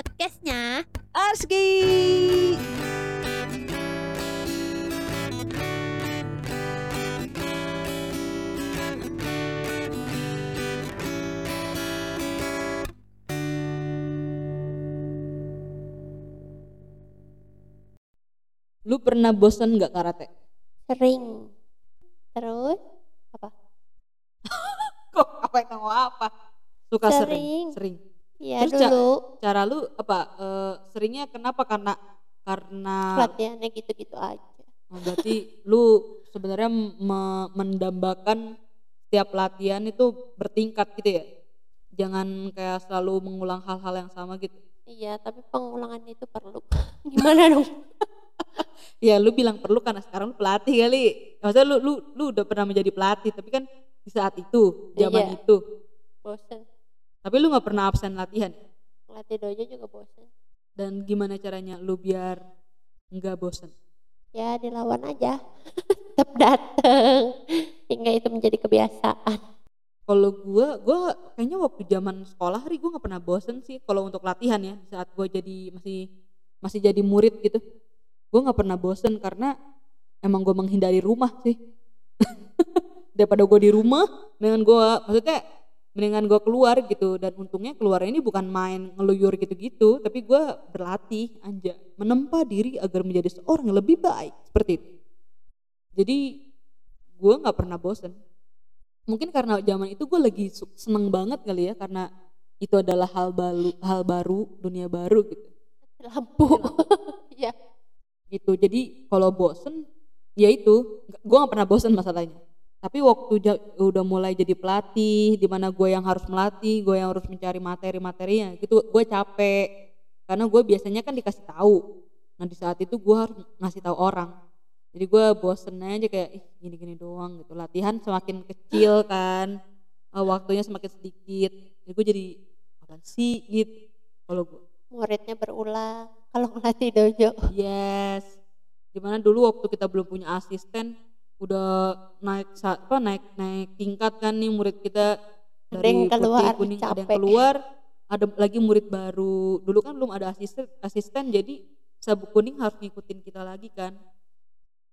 podcastnya Arski. Lu pernah bosan nggak karate? Sering. Terus apa? Kok apa yang mau apa? Suka sering. Sering. Sering. Ya Terus, Ca- dulu Cara lu apa? eh, seringnya kenapa? Karena karena latihannya gitu-gitu aja. Oh, berarti lu sebenarnya me- mendambakan setiap latihan itu bertingkat gitu ya? Jangan kayak selalu mengulang hal-hal yang sama gitu. Iya, tapi pengulangan itu perlu. Gimana dong? Ya lu bilang perlu karena sekarang lu pelatih kali. Maksudnya lu lu lu udah pernah menjadi pelatih tapi kan di saat itu, zaman Iya. itu. Bosen. Tapi lu nggak pernah absen latihan. Latih dojo juga bosen. Dan gimana caranya lu biar nggak bosen? Ya dilawan aja. Tetap dateng. Hingga itu menjadi kebiasaan. Kalau gua, gua kayaknya waktu zaman sekolah hari gua nggak pernah bosen sih kalau untuk latihan ya saat gua jadi masih masih jadi murid gitu. Gua nggak pernah bosen karena emang gua menghindari rumah sih. Daripada gua di rumah dengan gua maksudnya mendingan gua keluar gitu. Dan untungnya keluar ini bukan main ngeluyur gitu-gitu tapi gua berlatih anja menempa diri agar menjadi seorang yang lebih baik. Seperti itu. Jadi gua nggak pernah bosen. Mungkin karena zaman itu gue lagi seneng banget kali ya karena itu adalah hal baru hal baru dunia baru gitu. Lampu. Iya. gitu. Jadi kalau bosen ya itu. Gue nggak pernah bosen masalahnya tapi waktu udah mulai jadi pelatih di mana gue yang harus melatih gue yang harus mencari materi-materinya gitu gue capek. Karena gue biasanya kan dikasih tahu. Nah di saat itu gue harus ngasih tahu orang. Jadi gue bosen aja kayak ih gini-gini doang gitu. Latihan semakin kecil kan. Eh, waktunya semakin sedikit. Jadi gue jadi apa sih? Gitu. Kalau gue Muridnya berulang. Kalau ngelatih dojo. Yes. Di mana dulu waktu kita belum punya asisten, udah naik apa naik naik tingkat kan nih murid kita dari yang keluar, putih kuning ada yang keluar, ada lagi murid baru. Dulu kan belum ada asisten asisten jadi sabuk kuning harus ngikutin kita lagi kan.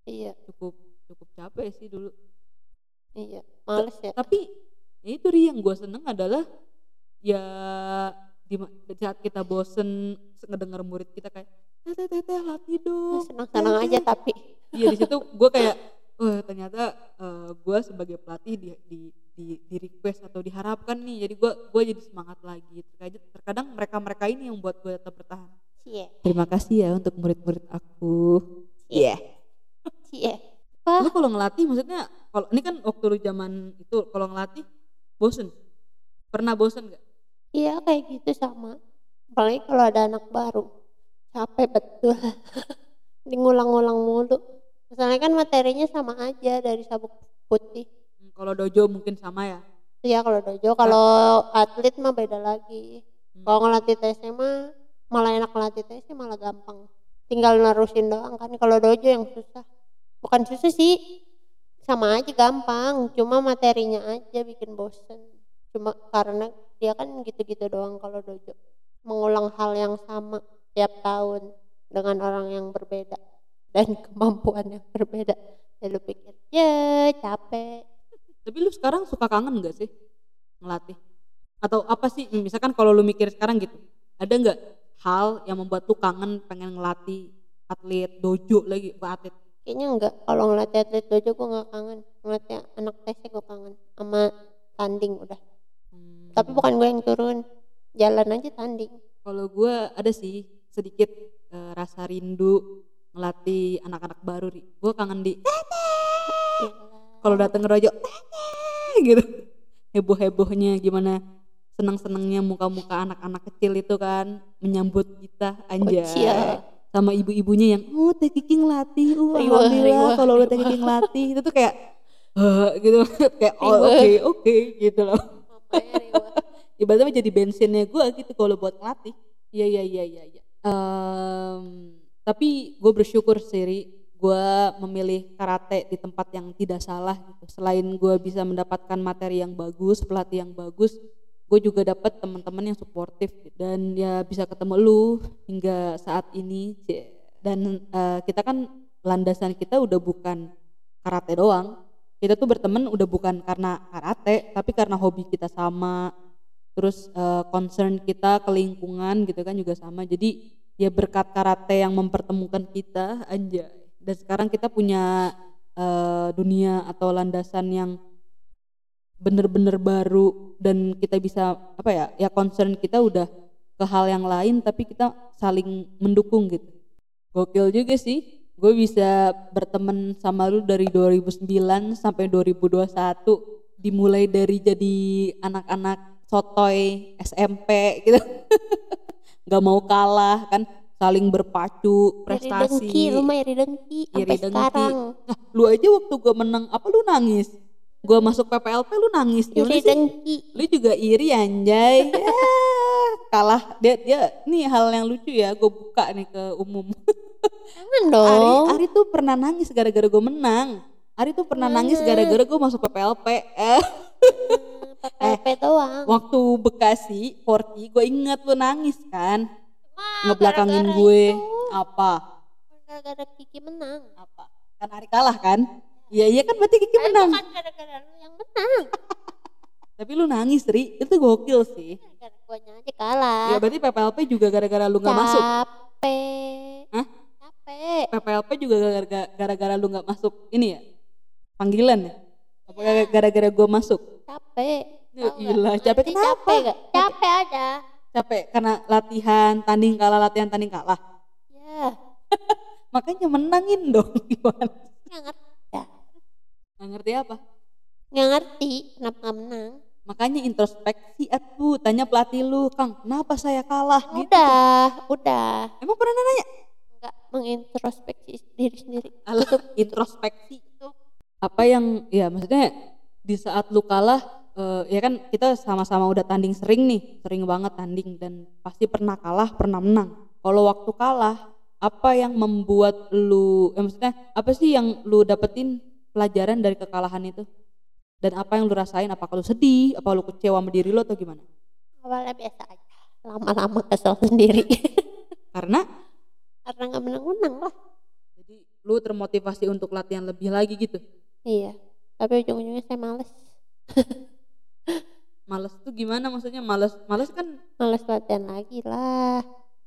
Iya. Cukup cukup capek sih dulu. Iya. Males ya. Tapi ya itu Ri, yang gue seneng adalah ya di, saat kita bosen ngedenger murid kita kayak teh teh teh latih dong Senang-senang Teh, aja teh." tapi. Iya di situ gue kayak, oh ternyata gue sebagai pelatih di, di di di request atau diharapkan nih, jadi gue gue jadi semangat lagi. Terkadang, terkadang mereka mereka ini yang buat gue tetap bertahan. Cie. Terima kasih ya untuk murid-murid aku. Cie. Iya. Cie. Lu kalau ngelatih maksudnya, kalau ini kan waktu lu zaman itu kalau ngelatih bosen, pernah bosen gak? Iya kayak gitu sama. Apalagi kalau ada anak baru. Capek betul. Ngulang-ngulang mulu. Misalnya kan materinya sama aja dari sabuk putih. Hmm, Kalau dojo mungkin sama ya. Iya kalau dojo, kalau atlet mah beda lagi. Hmm. Kalau ngelatih TC mah malah enak ngelatih TC malah gampang. Tinggal nerusin doang kan. Kalau dojo yang susah. Bukan susah sih. Sama aja gampang. Cuma materinya aja bikin bosen. Cuma karena dia kan gitu-gitu doang kalau dojo. Mengulang hal yang sama tiap tahun dengan orang yang berbeda dan kemampuan yang berbeda. Dan lu pikir, ya capek. Tapi lu sekarang suka kangen gak sih ngelatih? Atau apa sih, misalkan kalau lu mikir sekarang gitu, ada nggak hal yang membuat lu kangen pengen ngelatih atlet dojo lagi, bukan atlet? Kayaknya enggak. Kalau ngelatih atlet dojo gue nggak kangen. Ngelatih anak TC gue kangen. Sama tanding udah. Hmm, Tapi bukan gue yang turun. Jalan aja tanding. Kalau gue ada sih sedikit eh, rasa rindu ngelatih anak-anak baru. Gue kangen di kalau datang ke dojo gitu. Heboh-hebohnya gimana senang-senangnya muka-muka anak-anak kecil itu kan menyambut kita anjay. Bocil. sama ibu-ibunya yang oh teh kiki ngelatih uh alhamdulillah kalau udah teh kiki ngelatih itu tuh kayak "Hah," gitu. Kayak oh oke oke gitu loh. Ibaratnya jadi bensinnya gue gitu kalau buat ngelatih. Iya iya iya iya. Em, tapi gue bersyukur sih gue memilih karate di tempat yang tidak salah gitu. Selain gue bisa mendapatkan materi yang bagus pelatih yang bagus gue juga dapat teman-teman yang suportif dan ya bisa ketemu lu hingga saat ini. Dan eh, kita kan landasan kita udah bukan karate doang. Kita tuh berteman udah bukan karena karate tapi karena hobi kita sama. Terus eh, concern kita ke lingkungan gitu kan juga sama. Jadi ya berkat karate yang mempertemukan kita aja dan sekarang kita punya eh, dunia atau landasan yang bener-bener baru dan kita bisa apa ya ya concern kita udah ke hal yang lain tapi kita saling mendukung gitu. Gokil juga sih. Gue bisa berteman sama lu dari 2009 sampai 2021 dimulai dari jadi anak-anak sotoy SMP gitu nggak mau kalah kan saling berpacu Iri prestasi. dengki, lu mah iri dengki Iri dengki. sekarang. Nah, lu aja waktu gue menang apa lu nangis? Gue masuk PPLP lu nangis Iri dengki. lu juga iri anjay. Ya, kalah. Dia dia nih hal yang lucu ya gue buka nih ke umum. Jangan Ari dong. Ari tuh pernah nangis gara-gara gue menang. Ari tuh pernah nangis gara-gara gue masuk PPLP eh, PPP doang. waktu Bekasi Forti gue inget lu nangis kan Wah, ngebelakangin gara-gara gue itu. apa Gara-gara Kiki menang. apa kan Ari kalah kan iya iya kan berarti Kiki Eh, menang bukan gara-gara lu yang menang. tapi lu nangis Ri itu gokil sih Gara-gara guanya aja kalah. ya berarti PPLP juga gara-gara lu nggak masuk Capek. Hah? Capek. PPLP juga gara-gara gara-gara lu nggak masuk ini ya panggilan ya apa gara-gara gue masuk Capek. Ya ilah, capek Ngerti kenapa? Capek gak? Capek aja. capek karena latihan tanding kalah latihan tanding kalah Ya, makanya menangin dong gimana nggak ngerti. Ya. nggak ngerti apa Nggak ngerti kenapa nggak menang. makanya introspeksi atuh tanya pelatih lu kang kenapa saya kalah gitu Udah, udah. emang pernah nanya Nggak mengintrospeksi diri sendiri. Alah, introspeksi apa yang ya maksudnya di saat lu kalah eh, ya kan kita sama-sama udah tanding sering nih sering banget tanding dan pasti pernah kalah pernah menang kalau waktu kalah apa yang membuat lu ya maksudnya apa sih yang lu dapetin pelajaran dari kekalahan itu dan apa yang lu rasain apakah lu sedih apa lu kecewa sama diri lu atau gimana Awalnya biasa aja. Lama-lama kesel sendiri. karena Karena nggak menang-menang lah. jadi lu termotivasi untuk latihan lebih lagi gitu Iya. Tapi ujung-ujungnya saya males. males tuh gimana maksudnya males males kan Males latihan lagi lah.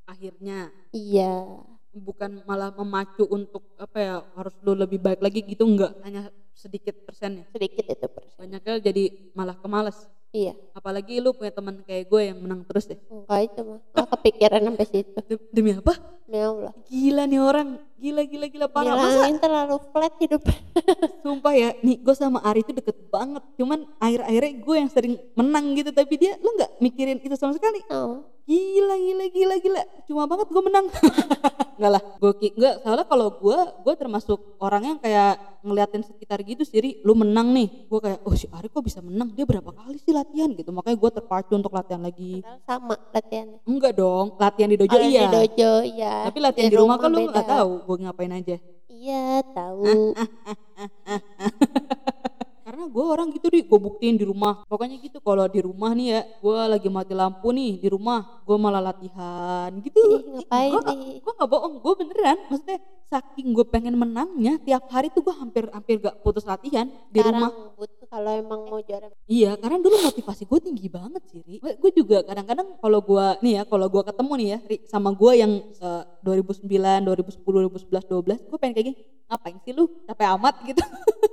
akhirnya Iya. bukan malah memacu untuk apa ya harus lu lebih baik lagi gitu enggak hanya sedikit persennya Sedikit itu persen. banyaknya jadi malah kemales Iya. apalagi lu punya teman kayak gue yang menang terus deh Enggak itu mah. Nggak kepikiran sampai situ. Dem- demi apa Demi Allah. gila nih orang gila gila gila parah masa Bilangin terlalu flat hidup. sumpah ya nih gue sama Ari itu deket banget cuman akhir-akhirnya gue yang sering menang gitu tapi dia lu nggak mikirin itu sama sekali Oh. gila gila gila gila cuma banget gue menang enggak lah gue enggak soalnya kalau gue gue termasuk orang yang kayak ngeliatin sekitar gitu sih Ri, lu menang nih. Gue kayak oh si Ari kok bisa menang? Dia berapa kali sih latihan? Gitu. Makanya gue terpacu untuk latihan lagi. Padahal sama latihannya. enggak dong latihan di dojo Kalau iya. Di dojo iya. tapi latihan di, rumah, kan lu nggak tahu gue ngapain aja. Iya tahu. Gue orang gitu di gue buktiin di rumah. Pokoknya gitu kalau di rumah nih ya gue lagi mati lampu nih di rumah gue malah latihan gitu. Ih, ngapain gue nggak bohong gue beneran. Maksudnya saking gue pengen menangnya tiap hari tuh gue hampir hampir gak putus latihan di Sekarang rumah. butuh kalau emang mau juara. iya karena dulu motivasi gue tinggi banget sih Ri. Gue juga kadang-kadang kalau gue nih ya kalau gue ketemu nih ya Ri, sama gue yang eh, 2009 2010 2011 12 gue pengen kayak gini ngapain sih lu? Capek amat gitu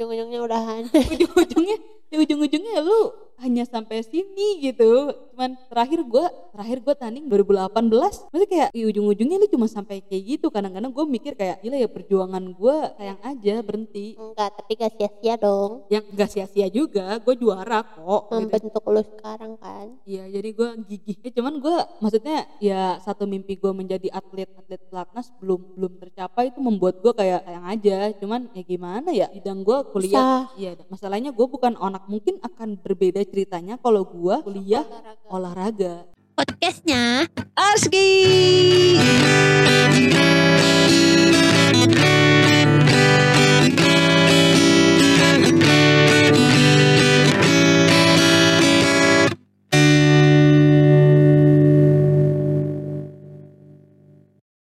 Ujung-ujungnya udahan. ujung-ujungnya ya ujung-ujungnya ya lu hanya sampai sini gitu cuman terakhir gue terakhir gue tanding 2018 maksudnya kayak di ujung-ujungnya lu cuma sampai kayak gitu kadang-kadang gue mikir kayak gila ya perjuangan gue sayang aja berhenti Enggak, tapi gak sia-sia dong. yang gak sia-sia juga gue juara kok gitu. Membentuk lu sekarang kan. Iya jadi gue gigih ya, cuman gue maksudnya ya satu mimpi gue menjadi atlet atlet pelatnas belum belum tercapai itu membuat gue kayak sayang aja cuman ya gimana ya bidang gue kuliah iya masalahnya gue bukan anak mungkin akan berbeda ceritanya kalau gue kuliah Olahraga olahraga. Podcastnya Arski.